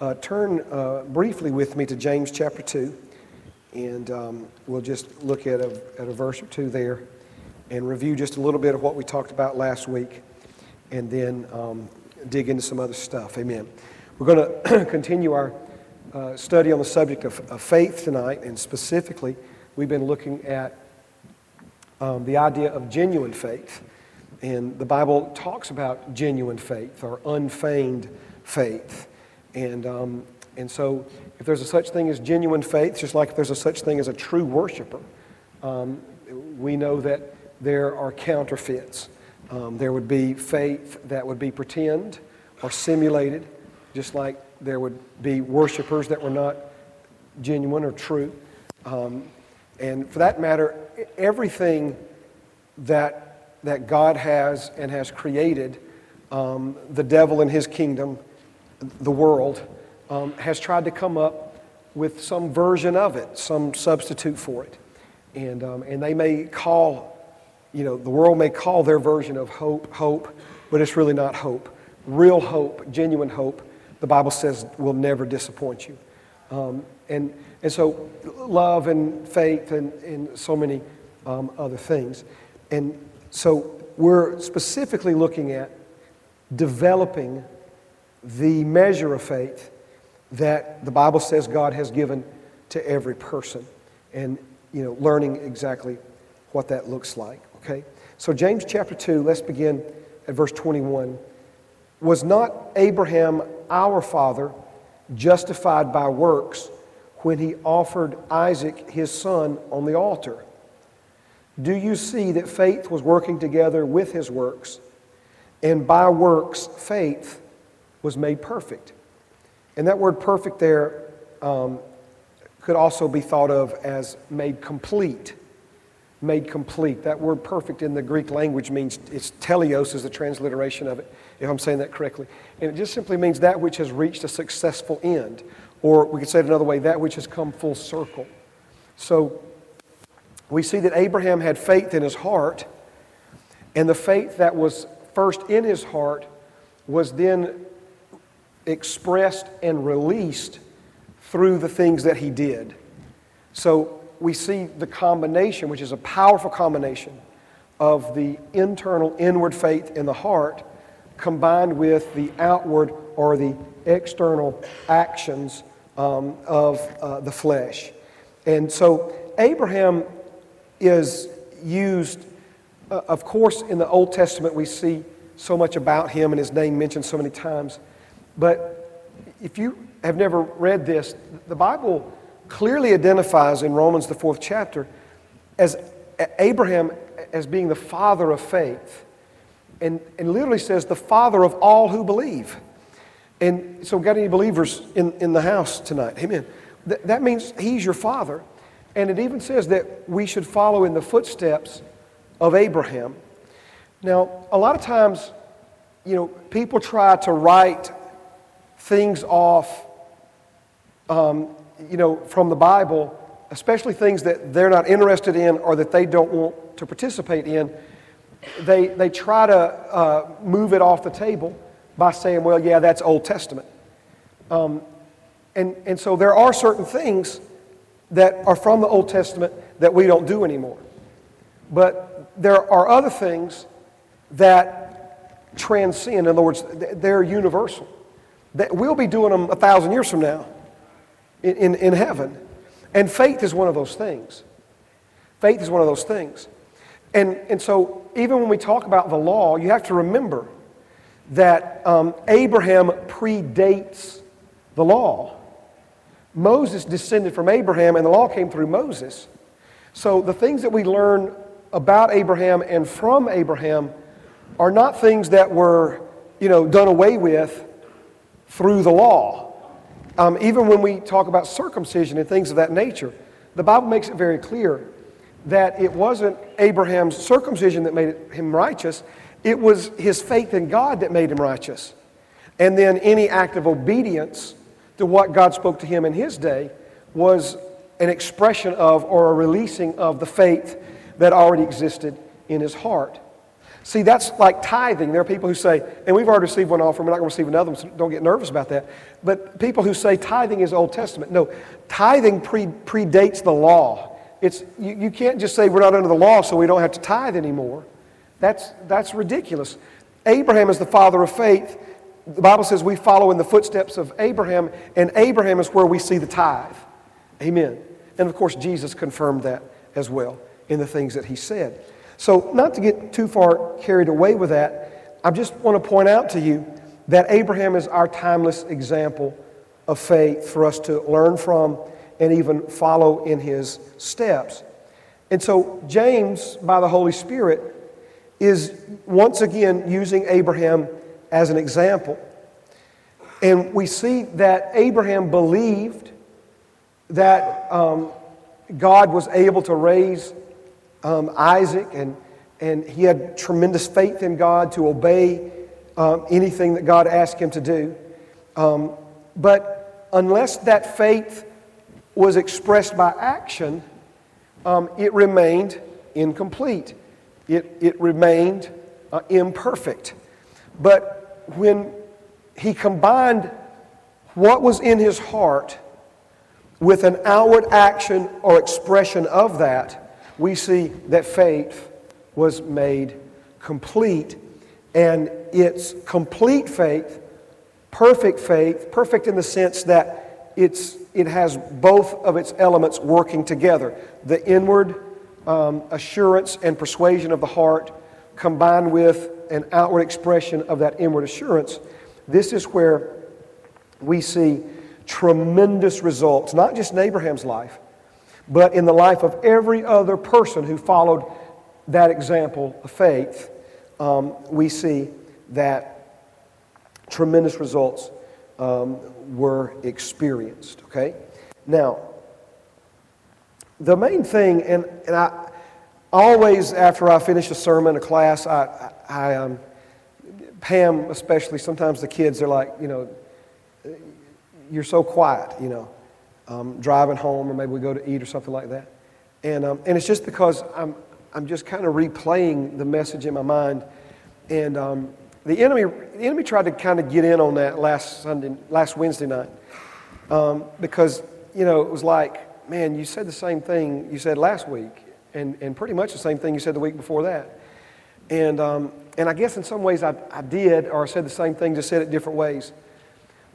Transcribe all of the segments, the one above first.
uh, turn uh, briefly with me to James chapter 2, and um, we'll just look at a, at a verse or two there and review just a little bit of what we talked about last week, and then um, dig into some other stuff. Amen. We're going to continue our uh, study on the subject of, of, faith tonight, and specifically, we've been looking at um, the idea of genuine faith. And the Bible talks about genuine faith or unfeigned faith. And, um, and so, if there's a such thing as genuine faith, just like if there's a such thing as a true worshiper, um, we know that there are counterfeits. Um, there would be faith that would be pretend or simulated, just like there would be worshipers that were not genuine or true. Um, and for that matter, everything that, that God has and has created, um, the devil and his kingdom, the world, um, has tried to come up with some version of it, some substitute for it. And, um, and they may call, you know, the world may call their version of hope hope, but it's really not hope. Real hope, genuine hope, the Bible says will never disappoint you. Um, and, and so, love and faith and, and so many um, other things. And so, we're specifically looking at developing the measure of faith that the Bible says God has given to every person. And you know learning exactly what that looks like okay? So James chapter 2 let's begin at verse 21 was not Abraham our father justified by works when he offered Isaac his son on the altar? Do you see that faith was working together with his works? And by works faith was made perfect. And that word perfect there um, could also be thought of as made complete. Made complete. That word perfect in the Greek language means it's teleos, is the transliteration of it, if I'm saying that correctly. And it just simply means that which has reached a successful end. Or we could say it another way, that which has come full circle. So we see that Abraham had faith in his heart, and the faith that was first in his heart was then expressed and released through the things that he did. So we see the combination, which is a powerful combination of the internal, inward faith in the heart combined with the outward or the external actions um, of uh, the flesh. And so Abraham is used, uh, of course, in the Old Testament, we see so much about him and his name mentioned so many times. But if you have never read this, the Bible clearly identifies in Romans, the fourth chapter, as Abraham as being the father of faith. And, and literally says, the father of all who believe. And so, got any believers in, in the house tonight? Amen. Th- that means he's your father. And it even says that we should follow in the footsteps of Abraham. Now, a lot of times, you know, people try to write things off, um, you know, from the Bible, especially things that they're not interested in or that they don't want to participate in. They, they try to uh, move it off the table by saying, well, yeah, that's Old Testament. Um, and, and so there are certain things that are from the Old Testament that we don't do anymore. But there are other things that transcend. In other words, they're universal that we'll be doing them a thousand years from now in, in, in heaven. And faith is one of those things. Faith is one of those things. And, and so, even when we talk about the law, you have to remember that um, Abraham predates the law. Moses descended from Abraham, and the law came through Moses. So, the things that we learn about Abraham and from Abraham are not things that were, you know, done away with through the law. Um, even when we talk about circumcision and things of that nature, the Bible makes it very clear that it wasn't Abraham's circumcision that made him righteous, it was his faith in God that made him righteous. And then any act of obedience to what God spoke to him in his day was an expression of or a releasing of the faith that already existed in his heart. See, that's like tithing. There are people who say, and we've already received one offering, we're not going to receive another one, so don't get nervous about that. But people who say tithing is Old Testament. No, tithing pre- predates the law. It's, you, you can't just say we're not under the law, so we don't have to tithe anymore. That's, that's ridiculous. Abraham is the father of faith. The Bible says we follow in the footsteps of Abraham, and Abraham is where we see the tithe. Amen. And of course, Jesus confirmed that as well in the things that he said. So, not to get too far carried away with that, I just want to point out to you that Abraham is our timeless example of faith for us to learn from and even follow in his steps. And so, James, by the Holy Spirit, is once again using Abraham as an example. And we see that Abraham believed that um, God was able to raise um, Isaac, and, and he had tremendous faith in God to obey um, anything that God asked him to do. Um, but unless that faith was expressed by action, um, it remained incomplete. It, it remained uh, imperfect. But when he combined what was in his heart with an outward action or expression of that, we see that faith was made complete. And it's complete faith, perfect faith, perfect in the sense that it's, it has both of its elements working together the inward um, assurance and persuasion of the heart combined with an outward expression of that inward assurance. This is where we see tremendous results, not just in Abraham's life, but in the life of every other person who followed that example of faith, um, we see that tremendous results um, were experienced. Okay? Now, the main thing, and, and I always, after I finish a sermon, a class, I, I, I um, Pam, especially, sometimes the kids are like, you know, you're so quiet, you know um, driving home, or maybe we go to eat or something like that. And, um, and it's just because I'm, I'm just kind of replaying the message in my mind. And um, the, enemy, the enemy tried to kind of get in on that last, Sunday, last Wednesday night. Um, because, you know, it was like, man, you said the same thing you said last week, and, and pretty much the same thing you said the week before that. And, um, and I guess in some ways I, I did, or I said the same thing, just said it different ways.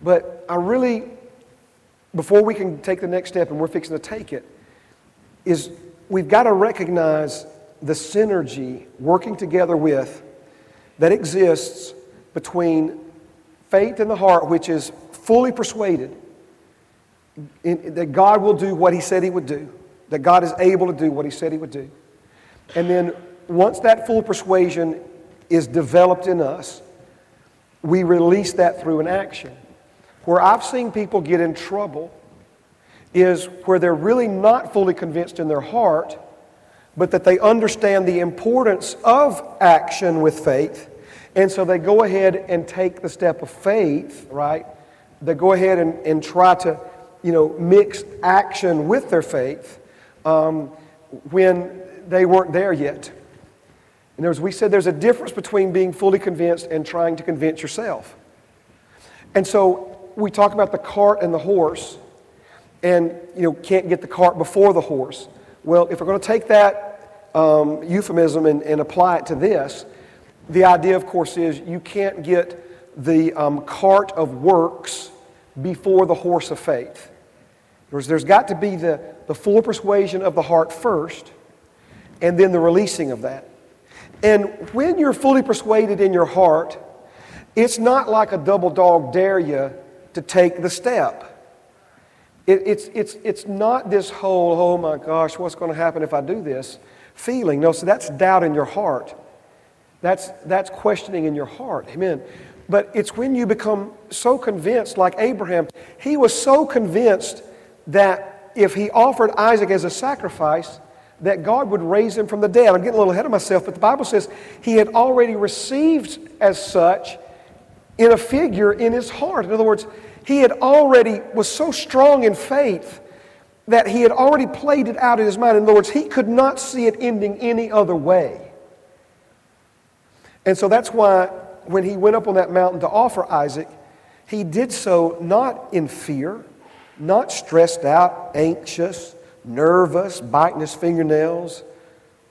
But I really before we can take the next step, and we're fixing to take it, is we've got to recognize the synergy working together with that exists between faith in the heart, which is fully persuaded in, that God will do what He said He would do, that God is able to do what He said He would do. And then once that full persuasion is developed in us, we release that through an action. Where I've seen people get in trouble is where they're really not fully convinced in their heart, but that they understand the importance of action with faith. And so they go ahead and take the step of faith, right? They go ahead and, and try to, you know, mix action with their faith um, when they weren't there yet. And as we said, there's a difference between being fully convinced and trying to convince yourself. And so we talk about the cart and the horse, and you know can't get the cart before the horse. Well, if we're going to take that um, euphemism and, and, apply it to this, the idea, of course, is you can't get the um, cart of works before the horse of faith. There's, there's got to be the, the full persuasion of the heart first, and then the releasing of that. And when you're fully persuaded in your heart, it's not like a double dog dare you to take the step. It, it's, it's, it's not this whole, oh my gosh, what's going to happen if I do this feeling. No, so that's doubt in your heart. That's, that's questioning in your heart. Amen. But it's when you become so convinced, like Abraham, he was so convinced that if he offered Isaac as a sacrifice, that God would raise him from the dead. I'm getting a little ahead of myself, but the Bible says he had already received as such in a figure in his heart. In other words, he had already was so strong in faith that he had already played it out in his mind. In other words, he could not see it ending any other way. And so that's why when he went up on that mountain to offer Isaac, he did so not in fear, not stressed out, anxious, nervous, biting his fingernails.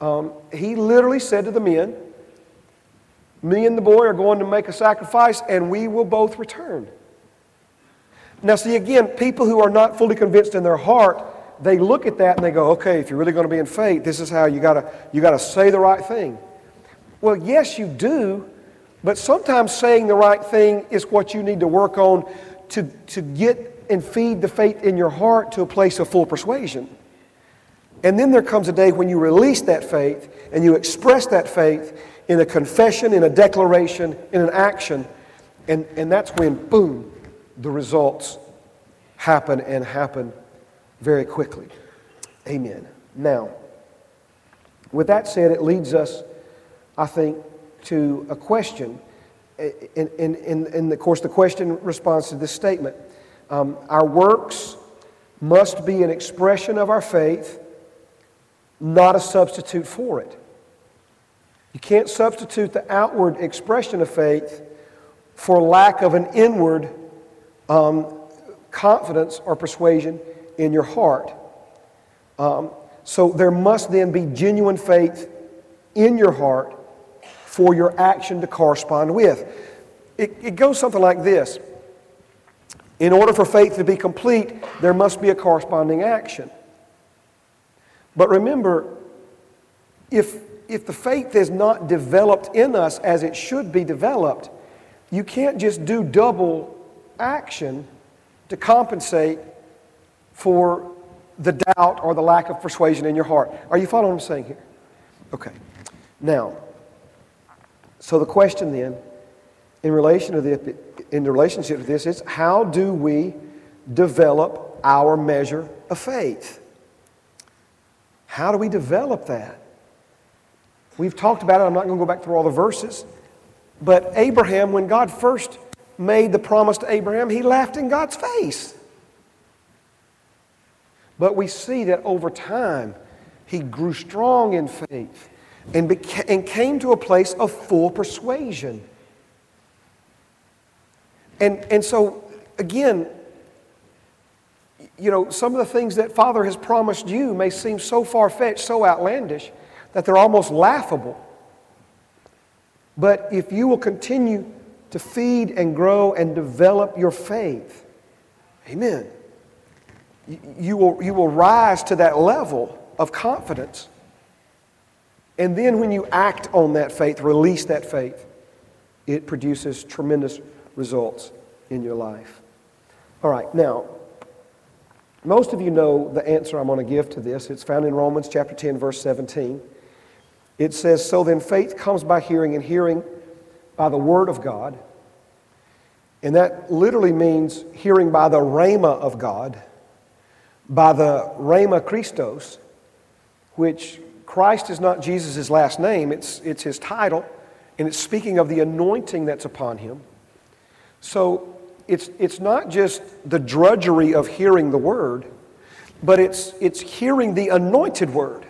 Um, he literally said to the men, Me and the boy are going to make a sacrifice, and we will both return. Now, see, again, people who are not fully convinced in their heart, they look at that and they go, okay, if you're really going to be in faith, this is how you got to you got to say the right thing. Well, yes, you do, but sometimes saying the right thing is what you need to work on to, to get and feed the faith in your heart to a place of full persuasion. And then there comes a day when you release that faith and you express that faith in a confession, in a declaration, in an action, and, and that's when, boom, the results happen and happen very quickly. Amen. Now, with that said, it leads us, I think, to a question. And, and, and, and of course, the question responds to this statement um, Our works must be an expression of our faith, not a substitute for it. You can't substitute the outward expression of faith for lack of an inward um, confidence or persuasion in your heart. Um, so there must then be genuine faith in your heart for your action to correspond with. It, it goes something like this In order for faith to be complete, there must be a corresponding action. But remember, if, if the faith is not developed in us as it should be developed, you can't just do double action to compensate for the doubt or the lack of persuasion in your heart. Are you following what I'm saying here? Okay. Now, so the question then, in relation to the, in relationship to this, is how do we develop our measure of faith? How do we develop that? We've talked about it. I'm not going to go back through all the verses. But Abraham, when God first made the promise to Abraham, he laughed in God's face. But we see that over time, he grew strong in faith and, and came to a place of full persuasion. And, and so, again, you know, some of the things that Father has promised you may seem so far fetched, so outlandish, that they're almost laughable. But if you will continue to feed and grow and develop your faith. Amen. You will, you will rise to that level of confidence. And then when you act on that faith, release that faith, it produces tremendous results in your life. All right, now, most of you know the answer I'm going to give to this. It's found in Romans chapter 10, verse 17. It says, So then faith comes by hearing, and hearing by the Word of God. And that literally means hearing by the Rhema of God, by the Rhema Christos, which Christ is not Jesus' last name, it's, it's his title, and it's speaking of the anointing that's upon him. So it's, it's not just the drudgery of hearing the word, but it's, it's hearing the anointed word.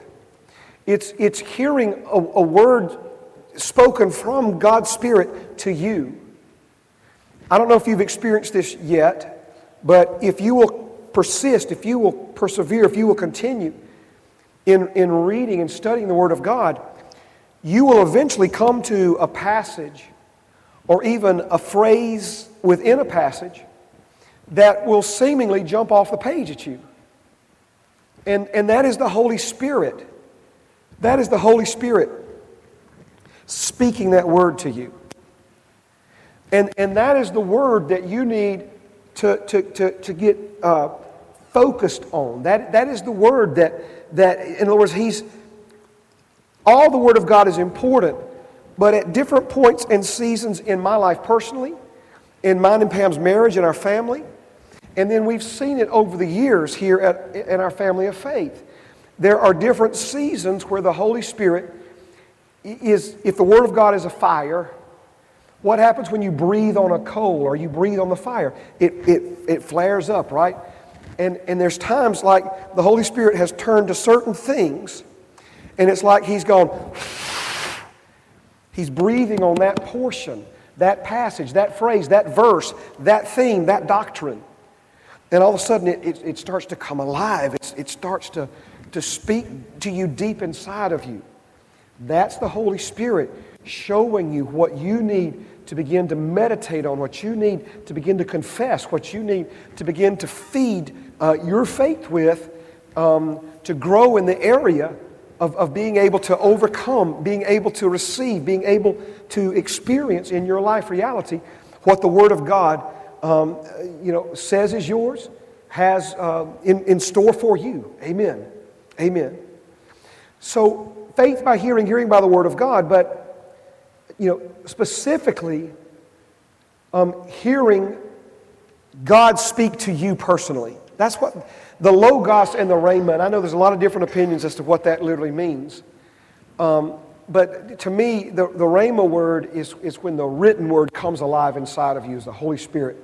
It's, it's hearing a, a word spoken from God's Spirit to you. I don't know if you've experienced this yet, but if you will persist, if you will persevere, if you will continue in, in reading and studying the Word of God, you will eventually come to a passage or even a phrase within a passage that will seemingly jump off the page at you. And, and that is the Holy Spirit. That is the Holy Spirit speaking that word to you. And, and that is the word that you need to, to, to, to get uh, focused on. That, that is the word that, that, in other words, he's, all the word of God is important, but at different points and seasons in my life personally, in mine and Pam's marriage and our family, and then we've seen it over the years here at, in our family of faith. There are different seasons where the Holy Spirit is, if the Word of God is a fire, what happens when you breathe on a coal or you breathe on the fire? It, it, it flares up, right? And, and there's times like the Holy Spirit has turned to certain things, and it's like He's gone, He's breathing on that portion, that passage, that phrase, that verse, that theme, that doctrine. And all of a sudden it, it, it starts to come alive. It's, it starts to, to speak to you deep inside of you. That's the Holy Spirit showing you what you need to begin to meditate on, what you need to begin to confess, what you need to begin to feed uh, your faith with um, to grow in the area of, of being able to overcome, being able to receive, being able to experience in your life reality what the Word of God um, you know, says is yours, has uh, in, in store for you. Amen. Amen. So, faith by hearing, hearing by the Word of God, but you know, specifically um, hearing God speak to you personally. That's what the Logos and the Rhema, and I know there's a lot of different opinions as to what that literally means. Um, but to me, the, the Rhema word is, is when the written word comes alive inside of you, as the Holy Spirit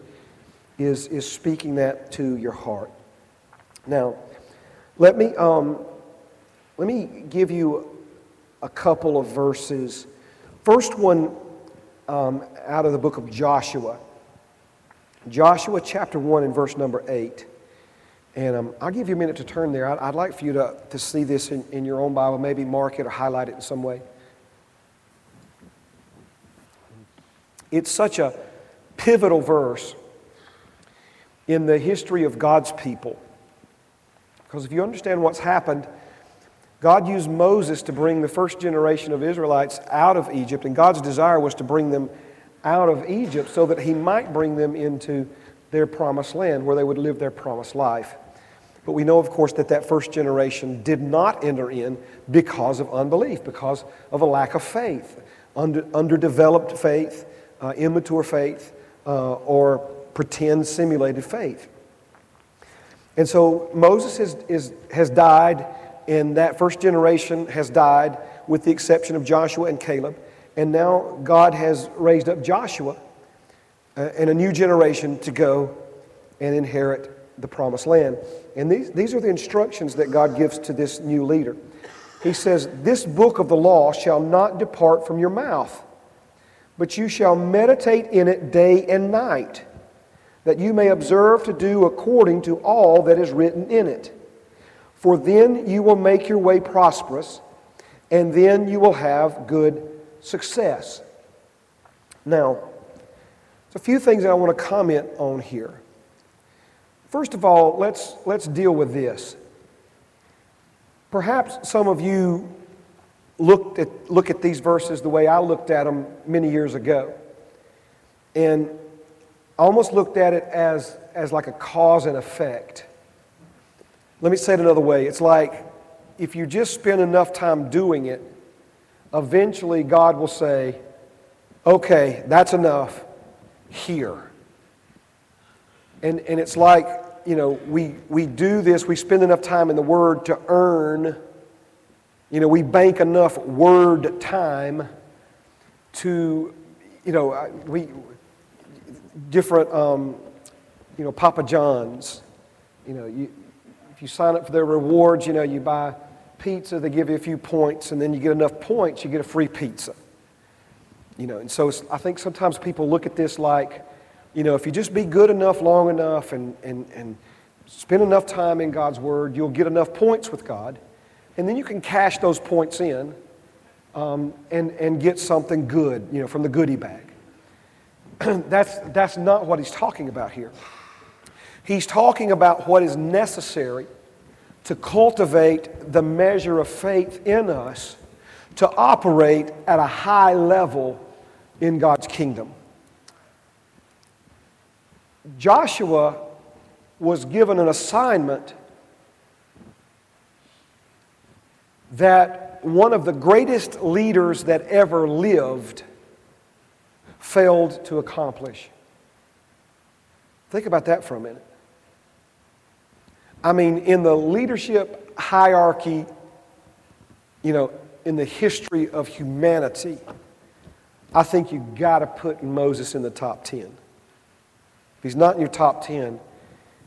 is, is speaking that to your heart. Now, let me, um, let me give you a couple of verses. First one um, out of the book of Joshua. Joshua chapter 1 and verse number 8. And um, I'll give you a minute to turn there. I'd, I'd like for you to, to see this in, in your own Bible, maybe mark it or highlight it in some way. It's such a pivotal verse in the history of God's people. Because if you understand what's happened, God used Moses to bring the first generation of Israelites out of Egypt, and God's desire was to bring them out of Egypt so that He might bring them into their promised land where they would live their promised life. But we know, of course, that that first generation did not enter in because of unbelief, because of a lack of faith, under, underdeveloped faith, uh, immature faith, uh, or pretend simulated faith. And so Moses is, is, has died, and that first generation has died, with the exception of Joshua and Caleb. And now God has raised up Joshua uh, and a new generation to go and inherit the promised land. And these, these are the instructions that God gives to this new leader. He says, This book of the law shall not depart from your mouth, but you shall meditate in it day and night, that you may observe to do according to all that is written in it. For then you will make your way prosperous, and then you will have good success. Now, there's a few things that I want to comment on here. First of all, let's, let's deal with this. Perhaps some of you looked at, look at these verses the way I looked at them many years ago. And I almost looked at it as, as like a cause and effect. Let me say it another way. It's like if you just spend enough time doing it, eventually God will say, okay, that's enough here. And, and it's like, you know, we, we do this, we spend enough time in the Word to earn, you know, we bank enough Word time to, you know, we, different, um, you know, Papa John's, you know, you, if you sign up for their rewards, you know, you buy pizza, they give you a few points, and then you get enough points, you get a free pizza. You know, and so I think sometimes people look at this like, you know, if you just be good enough long enough and, and, and spend enough time in God's Word, you'll get enough points with God. And then you can cash those points in um, and, and get something good, you know, from the goodie bag. that's, that's not what he's talking about here. He's talking about what is necessary to cultivate the measure of faith in us to operate at a high level in God's kingdom. Joshua was given an assignment that one of the greatest leaders that ever lived failed to accomplish. Think about that for a minute. I mean, in the leadership hierarchy, you know, in the history of humanity, I think you've got to put Moses in the top 10. If he's not in your top 10,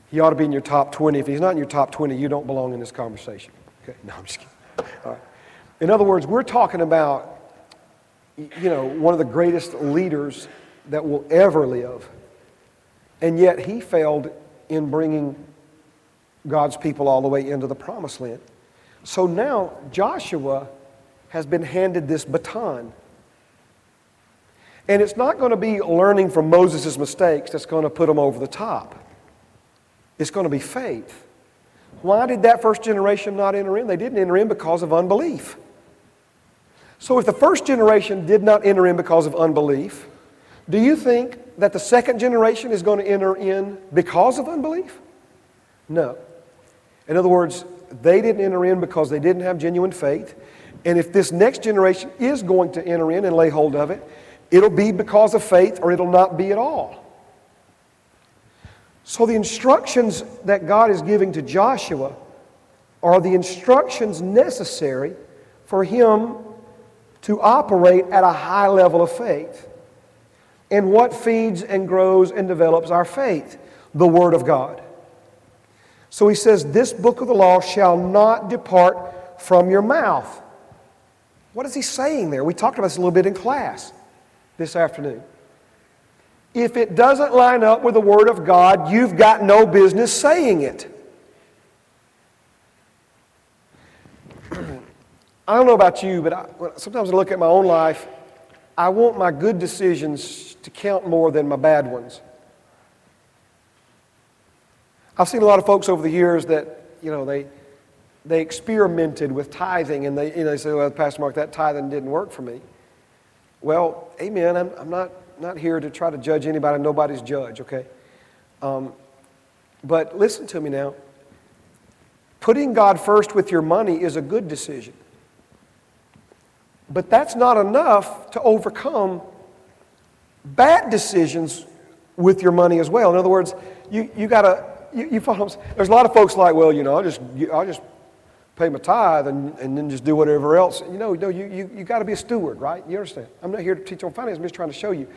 he ought to be in your top 20. If he's not in your top 20, you don't belong in this conversation. Okay, no, I'm just kidding. All right. In other words, we're talking about, you know, one of the greatest leaders that will ever live. And yet he failed in bringing God's people all the way into the promised land. So now Joshua has been handed this baton. And it's not going to be learning from Moses' mistakes that's going to put him over the top. It's going to be faith. Why did that first generation not enter in? They didn't enter in because of unbelief. So if the first generation did not enter in because of unbelief, do you think that the second generation is going to enter in because of unbelief? No. In other words, they didn't enter in because they didn't have genuine faith. And if this next generation is going to enter in and lay hold of it, it'll be because of faith or it'll not be at all. So the instructions that God is giving to Joshua are the instructions necessary for him to operate at a high level of faith. And what feeds and grows and develops our faith? The Word of God. So he says, This book of the law shall not depart from your mouth. What is he saying there? We talked about this a little bit in class this afternoon. If it doesn't line up with the Word of God, you've got no business saying it. I don't know about you, but I, sometimes I look at my own life, I want my good decisions to count more than my bad ones. I've seen a lot of folks over the years that, you know, they, they experimented with tithing and they, you know, they say, well, Pastor Mark, that tithing didn't work for me. Well, amen. I'm, I'm not, not here to try to judge anybody. Nobody's judge, okay? Um, but listen to me now. Putting God first with your money is a good decision. But that's not enough to overcome bad decisions with your money as well. In other words, you, you got to, you, you follow, there's a lot of folks like, well, you know, I'll just, I'll just pay my tithe and, and then just do whatever else. You know, no, you, you, you got to be a steward, right? You understand? I'm not here to teach on finance. I'm just trying to show you.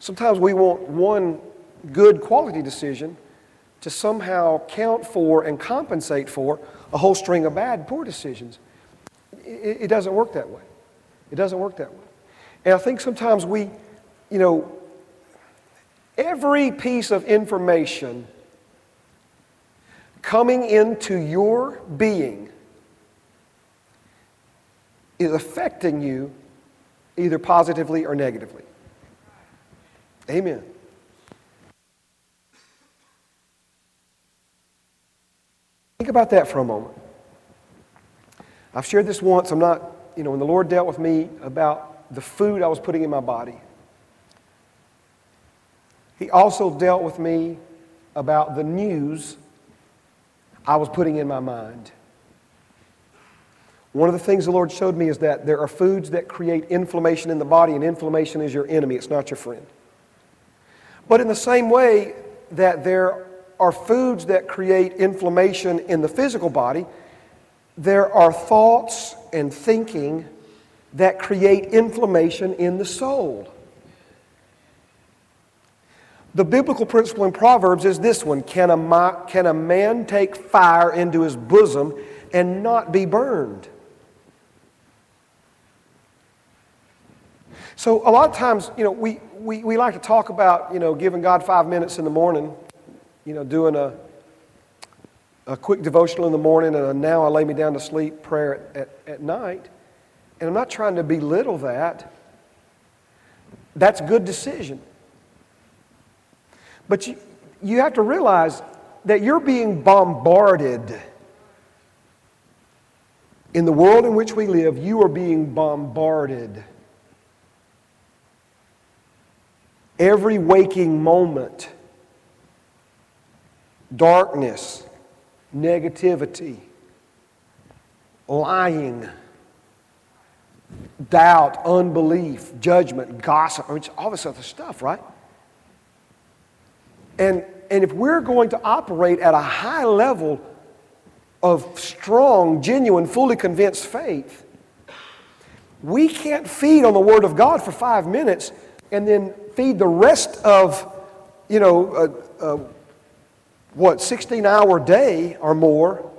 Sometimes we want one good quality decision to somehow count for and compensate for a whole string of bad, poor decisions. It, it doesn't work that way. It doesn't work that way. And I think sometimes we, you know, every piece of information coming into your being is affecting you either positively or negatively. Amen. Think about that for a moment. I've shared this once. I'm not, you know, when the Lord dealt with me about the food I was putting in my body, He also dealt with me about the news I was putting in my mind. One of the things the Lord showed me is that there are foods that create inflammation in the body, and inflammation is your enemy, it's not your friend. But in the same way that there are foods that create inflammation in the physical body, there are thoughts and thinking that create inflammation in the soul. The biblical principle in Proverbs is this one Can a, can a man take fire into his bosom and not be burned? So, a lot of times, you know, we, we, we like to talk about, you know, giving God five minutes in the morning, you know, doing a, a quick devotional in the morning and a now I lay me down to sleep prayer at, at, at night. And I'm not trying to belittle that. That's good decision. But you, you have to realize that you're being bombarded. In the world in which we live, you are being bombarded every waking moment darkness, negativity, lying, doubt, unbelief, judgment, gossip, I mean, all this other stuff, right? And, and if we're going to operate at a high level of strong, genuine, fully convinced faith, we can't feed on the Word of God for five minutes and then feed the rest of, you know, a, a, what, 16 hour day or more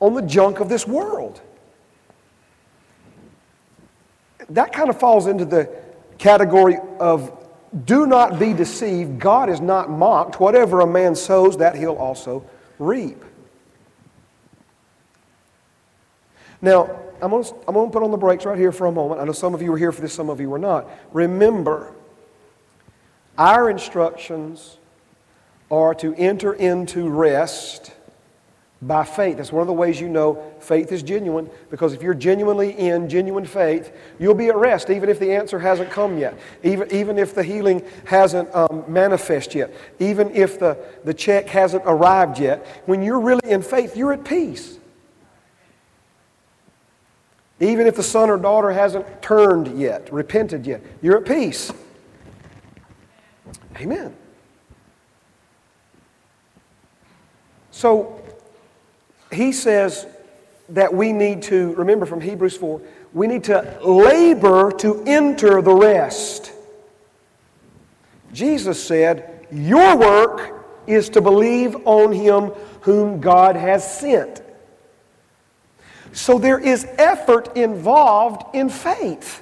on the junk of this world. that kind of falls into the category of do not be deceived. God is not mocked. Whatever a man sows, that he'll also reap. Now, I'm going, to, put on the brakes right here for a moment. I know some of you were here for this, some of you were not. Remember, our instructions are to enter into rest by faith. That's one of the ways you know faith is genuine because if you're genuinely in genuine faith, you'll be at rest even if the answer hasn't come yet, even, even if the healing hasn't um, manifest yet, even if the, the check hasn't arrived yet. When you're really in faith, you're at peace. Even if the son or daughter hasn't turned yet, repented yet, you're at peace. Amen. So, he says that we need to, remember from Hebrews 4, we need to labor to enter the rest. Jesus said, Your work is to believe on him whom God has sent. So there is effort involved in faith.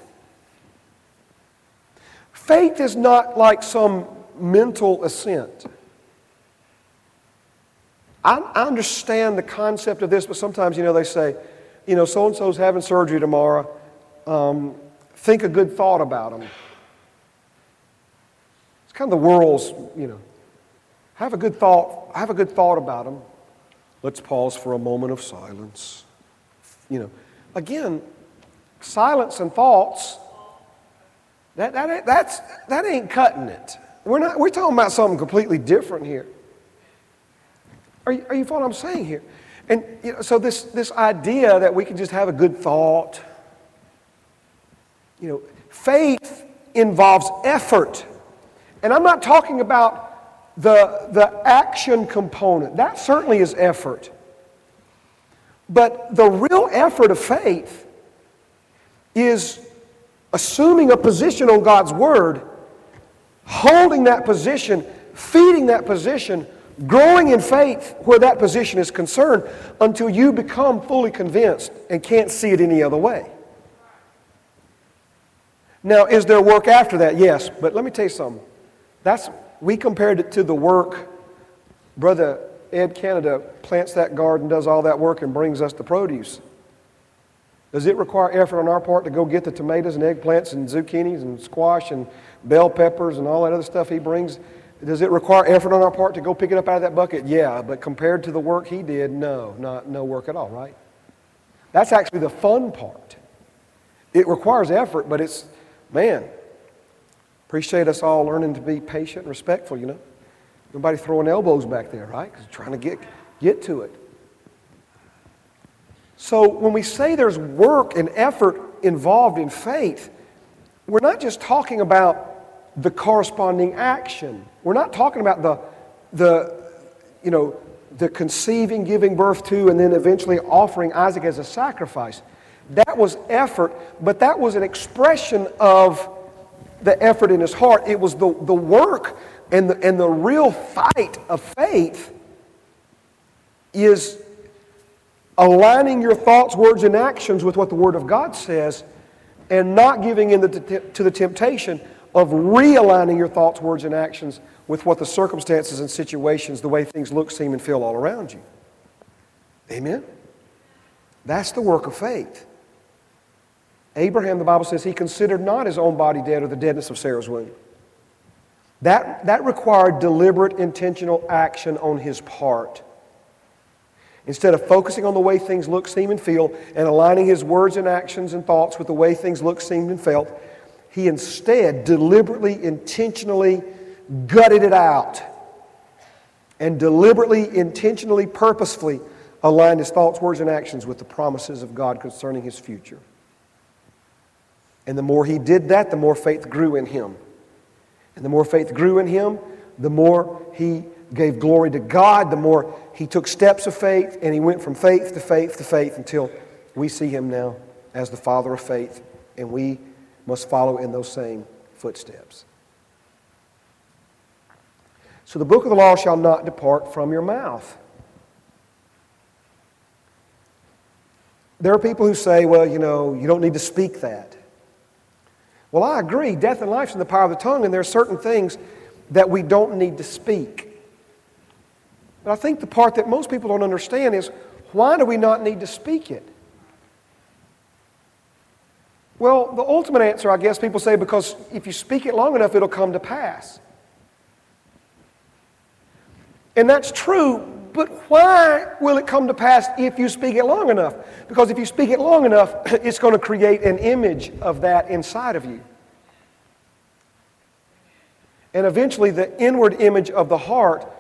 Faith is not like some mental assent. I, I understand the concept of this, but sometimes, you know, they say, you know, so and so's having surgery tomorrow. Um, think a good thought about them. It's kind of the world's, you know, have a good thought, have a good thought about them. Let's pause for a moment of silence. You know, again, silence and thoughts, that, that, that's, that ain't cutting it. We're, not, we're talking about something completely different here. Are you, are you following what I'm saying here? And you know, so this, this idea that we can just have a good thought, you know, faith involves effort. And I'm not talking about the, the action component. That certainly is effort. But the real effort of faith is assuming a position on God's Word, holding that position, feeding that position, growing in faith where that position is concerned until you become fully convinced and can't see it any other way. Now, is there work after that? Yes, but let me tell you something. That's, we compared it to the work Brother Ed Canada plants that garden, does all that work, and brings us the produce. Does it require effort on our part to go get the tomatoes and eggplants and zucchinis and squash and bell peppers and all that other stuff he brings? Does it require effort on our part to go pick it up out of that bucket? Yeah, but compared to the work he did, no, not no work at all, right? That's actually the fun part. It requires effort, but it's, man, appreciate us all learning to be patient and respectful, you know? Nobody throwing elbows back there, right? Because trying to get, get to it. So when we say there's work and effort involved in faith, we're not just talking about the corresponding action. We're not talking about the, the, you know, the conceiving, giving birth to, and then eventually offering Isaac as a sacrifice. That was effort, but that was an expression of the effort in his heart. It was the, the work and the, and the real fight of faith is aligning your thoughts, words, and actions with what the Word of God says and not giving in the, to the temptation of realigning your thoughts, words, and actions with what the circumstances and situations, the way things look, seem, and feel all around you. Amen? That's the work of faith. Abraham, the Bible says, he considered not his own body dead or the deadness of Sarah's womb. That, that required deliberate, intentional action on his part. Instead of focusing on the way things look, seem, and feel, and aligning his words and actions and thoughts with the way things look, seemed, and felt, he instead deliberately, intentionally gutted it out and deliberately, intentionally, purposefully aligned his thoughts, words, and actions with the promises of God concerning his future. And the more he did that, the more faith grew in him. And the more faith grew in him, the more he gave glory to God, the more he took steps of faith, and he went from faith to faith to faith until we see him now as the Father of faith, and we must follow in those same footsteps. So the book of the law shall not depart from your mouth. There are people who say, well, you know, you don't need to speak that. Well, I agree. Death and life's in the power of the tongue, and there are certain things that we don't need to speak. But I think the part that most people don't understand is why do we not need to speak it? Well, the ultimate answer, I guess, people say because if you speak it long enough, it'll come to pass. And that's true, but why will it come to pass if you speak it long enough? Because if you speak it long enough, it's going to create an image of that inside of you. And eventually, the inward image of the heart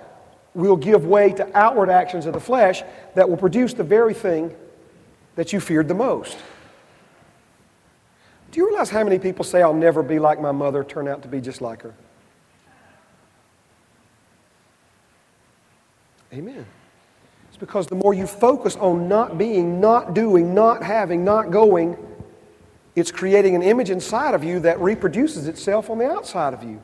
will give way to outward actions of the flesh that will produce the very thing that you feared the most. Realize how many people say, I'll never be like my mother, turn out to be just like her? Amen. It's because the more you focus on not being, not doing, not having, not going, it's creating an image inside of you that reproduces itself on the outside of you.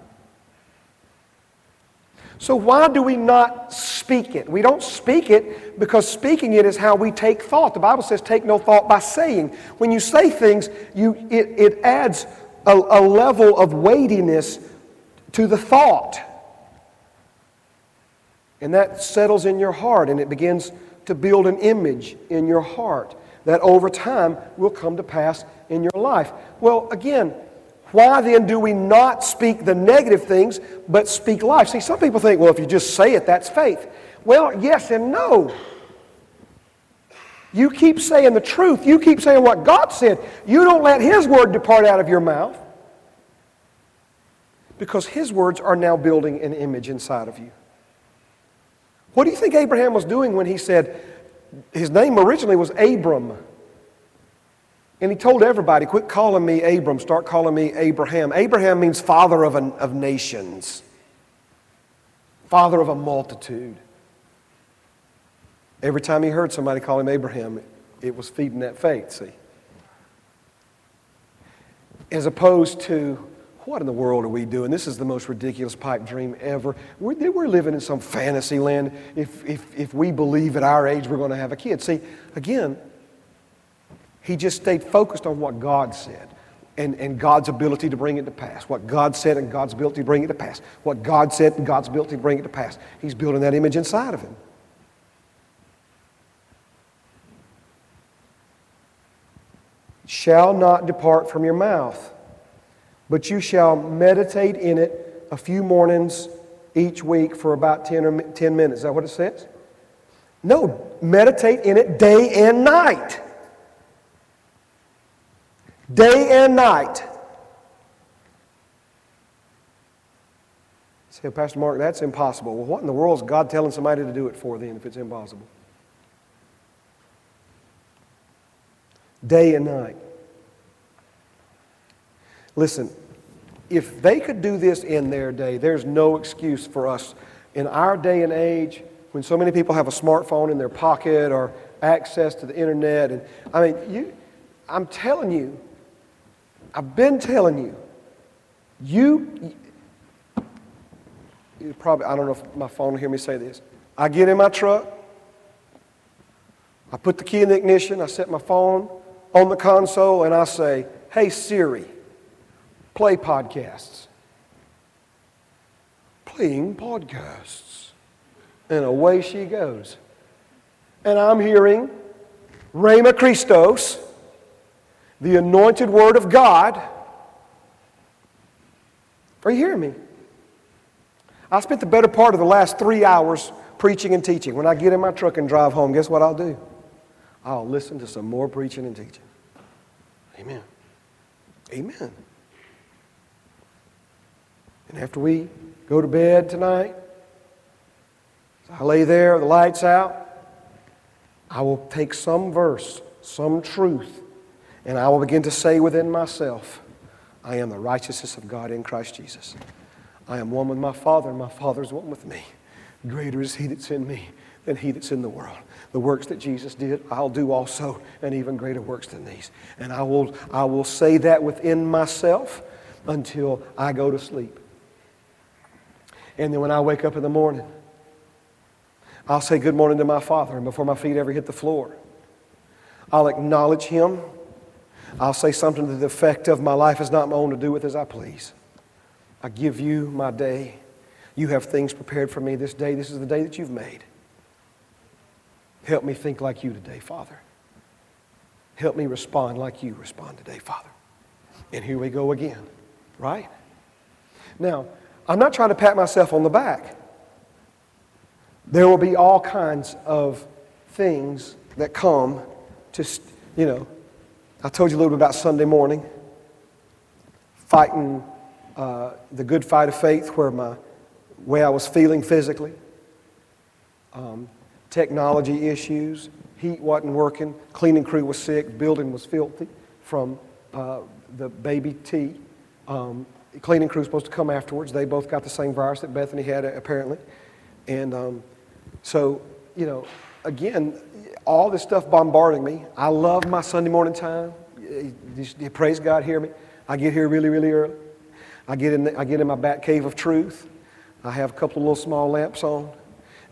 So, why do we not speak it? We don't speak it because speaking it is how we take thought. The Bible says, take no thought by saying. When you say things, you, it, it adds a, a level of weightiness to the thought. And that settles in your heart and it begins to build an image in your heart that over time will come to pass in your life. Well, again, why then do we not speak the negative things but speak life? See, some people think, well, if you just say it, that's faith. Well, yes and no. You keep saying the truth. You keep saying what God said. You don't let His word depart out of your mouth because His words are now building an image inside of you. What do you think Abraham was doing when he said, his name originally was Abram? And he told everybody, quit calling me Abram, start calling me Abraham. Abraham means father of, an, of nations, father of a multitude. Every time he heard somebody call him Abraham, it was feeding that faith, see? As opposed to, what in the world are we doing? This is the most ridiculous pipe dream ever. We're, we're living in some fantasy land if, if, if we believe at our age we're going to have a kid. See, again, he just stayed focused on what God said and, and God's ability to bring it to pass. What God said and God's ability to bring it to pass. What God said and God's ability to bring it to pass. He's building that image inside of him. Shall not depart from your mouth, but you shall meditate in it a few mornings each week for about 10, or 10 minutes. Is that what it says? No, meditate in it day and night day and night. Say, Pastor Mark, that's impossible. Well, what in the world is God telling somebody to do it for then if it's impossible? Day and night. Listen, if they could do this in their day, there's no excuse for us in our day and age when so many people have a smartphone in their pocket or access to the internet. And I mean, you, I'm telling you, I've been telling you, you, you probably, I don't know if my phone will hear me say this. I get in my truck, I put the key in the ignition, I set my phone on the console, and I say, Hey Siri, play podcasts. Playing podcasts. And away she goes. And I'm hearing Rhema Christos the anointed word of God. Are you hearing me? I spent the better part of the last three hours preaching and teaching. When I get in my truck and drive home, guess what I'll do? I'll listen to some more preaching and teaching. Amen. Amen. And after we go to bed tonight, I lay there, the lights out, I will take some verse, some truth and I will begin to say within myself, I am the righteousness of God in Christ Jesus. I am one with my Father, and my Father is one with me. Greater is He that's in me than He that's in the world. The works that Jesus did, I'll do also, and even greater works than these. And I will, I will say that within myself until I go to sleep. And then when I wake up in the morning, I'll say good morning to my Father, and before my feet ever hit the floor, I'll acknowledge Him I'll say something to the effect of, My life is not my own to do with as I please. I give you my day. You have things prepared for me this day. This is the day that you've made. Help me think like you today, Father. Help me respond like you respond today, Father. And here we go again, right? Now, I'm not trying to pat myself on the back. There will be all kinds of things that come to, you know, I told you a little bit about Sunday morning, fighting uh, the good fight of faith where my way I was feeling physically, um, technology issues, heat wasn't working, cleaning crew was sick, building was filthy from uh, the baby T. Um, cleaning crew was supposed to come afterwards. They both got the same virus that Bethany had, apparently. And um, so, you know, again, all this stuff bombarding me. I love my Sunday morning time. Praise God, hear me. I get here really, really early. I get in, the, I get in my back cave of truth. I have a couple of little small lamps on.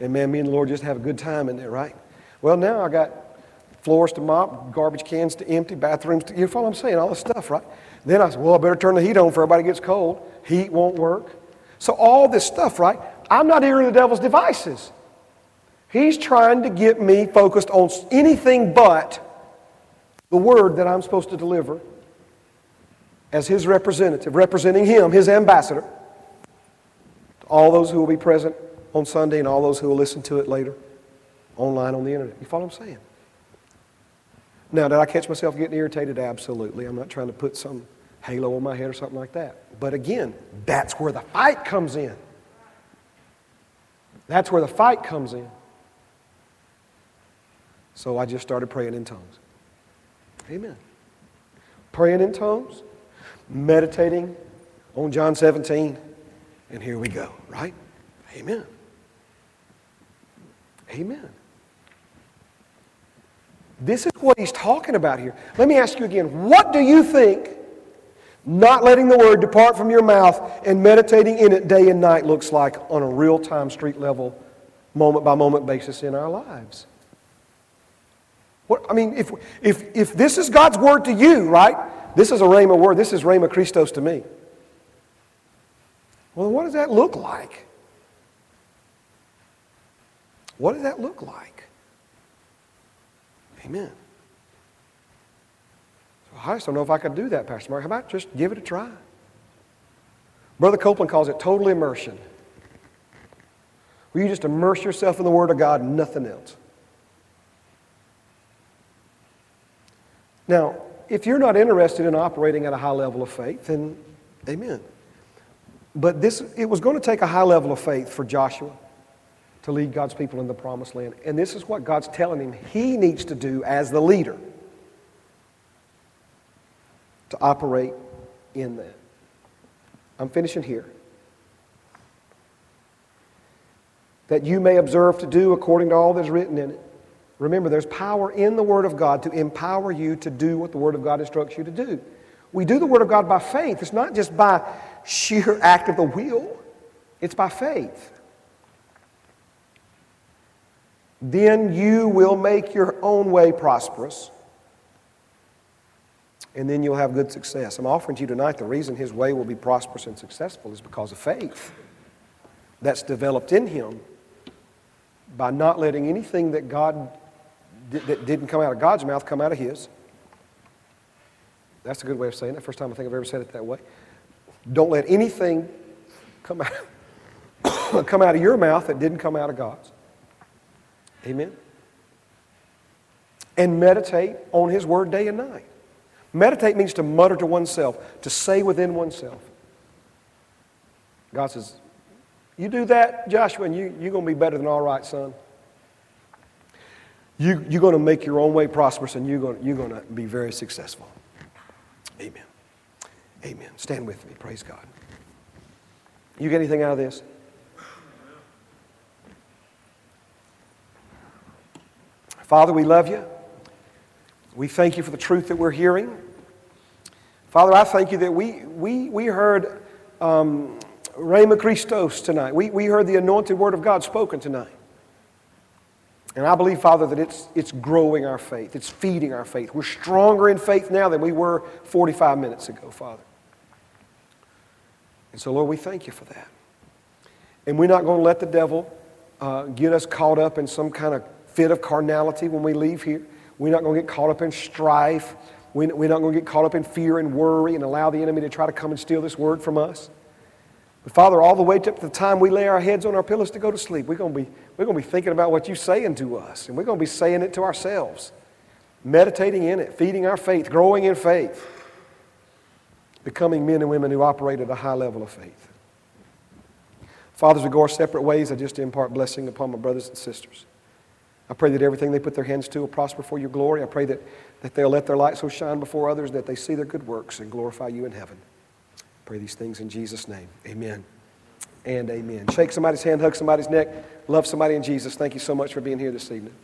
And man, me and the Lord just have a good time in there, right? Well, now I got floors to mop, garbage cans to empty, bathrooms to, you know what I'm saying? All this stuff, right? Then I said, well, I better turn the heat on before everybody gets cold. Heat won't work. So all this stuff, right? I'm not hearing the devil's devices. He's trying to get me focused on anything but the word that I'm supposed to deliver as his representative, representing him, his ambassador, to all those who will be present on Sunday and all those who will listen to it later online on the internet. You follow what I'm saying? Now, did I catch myself getting irritated? Absolutely. I'm not trying to put some halo on my head or something like that. But again, that's where the fight comes in. That's where the fight comes in. So I just started praying in tongues. Amen. Praying in tongues, meditating on John 17, and here we go, right? Amen. Amen. This is what he's talking about here. Let me ask you again what do you think not letting the word depart from your mouth and meditating in it day and night looks like on a real time, street level, moment by moment basis in our lives? What, I mean, if, if, if this is God's word to you, right? This is a Rhema word. This is Rhema Christos to me. Well, what does that look like? What does that look like? Amen. I just don't know if I could do that, Pastor Mark. How about just give it a try? Brother Copeland calls it total immersion. Where you just immerse yourself in the Word of God nothing else. Now, if you're not interested in operating at a high level of faith, then amen. But this, it was going to take a high level of faith for Joshua to lead God's people in the promised land. And this is what God's telling him he needs to do as the leader to operate in that. I'm finishing here. That you may observe to do according to all that's written in it. Remember, there's power in the Word of God to empower you to do what the Word of God instructs you to do. We do the Word of God by faith. It's not just by sheer act of the will, it's by faith. Then you will make your own way prosperous, and then you'll have good success. I'm offering to you tonight the reason his way will be prosperous and successful is because of faith that's developed in him by not letting anything that God that didn't come out of God's mouth come out of his. That's a good way of saying it. First time I think I've ever said it that way. Don't let anything come out, come out of your mouth that didn't come out of God's. Amen. And meditate on his word day and night. Meditate means to mutter to oneself, to say within oneself. God says, You do that, Joshua, and you, you're going to be better than all right, son. You, you're going to make your own way prosperous and you're going, you're going to be very successful. Amen. Amen. Stand with me. Praise God. You get anything out of this? Father, we love you. We thank you for the truth that we're hearing. Father, I thank you that we, we, we heard um, Rhema Christos tonight. We, we heard the anointed word of God spoken tonight. And I believe, Father, that it's, it's growing our faith. It's feeding our faith. We're stronger in faith now than we were 45 minutes ago, Father. And so, Lord, we thank you for that. And we're not going to let the devil uh, get us caught up in some kind of fit of carnality when we leave here. We're not going to get caught up in strife. We're not going to get caught up in fear and worry and allow the enemy to try to come and steal this word from us. But Father, all the way up to the time we lay our heads on our pillows to go to sleep, we're going to be, we're going to be thinking about what you're saying to us, and we're going to be saying it to ourselves, meditating in it, feeding our faith, growing in faith, becoming men and women who operate at a high level of faith. Fathers, we go our separate ways. I just impart blessing upon my brothers and sisters. I pray that everything they put their hands to will prosper for your glory. I pray that, that they'll let their light so shine before others that they see their good works and glorify you in heaven. Pray these things in Jesus' name. Amen and amen. Shake somebody's hand, hug somebody's neck, love somebody in Jesus. Thank you so much for being here this evening.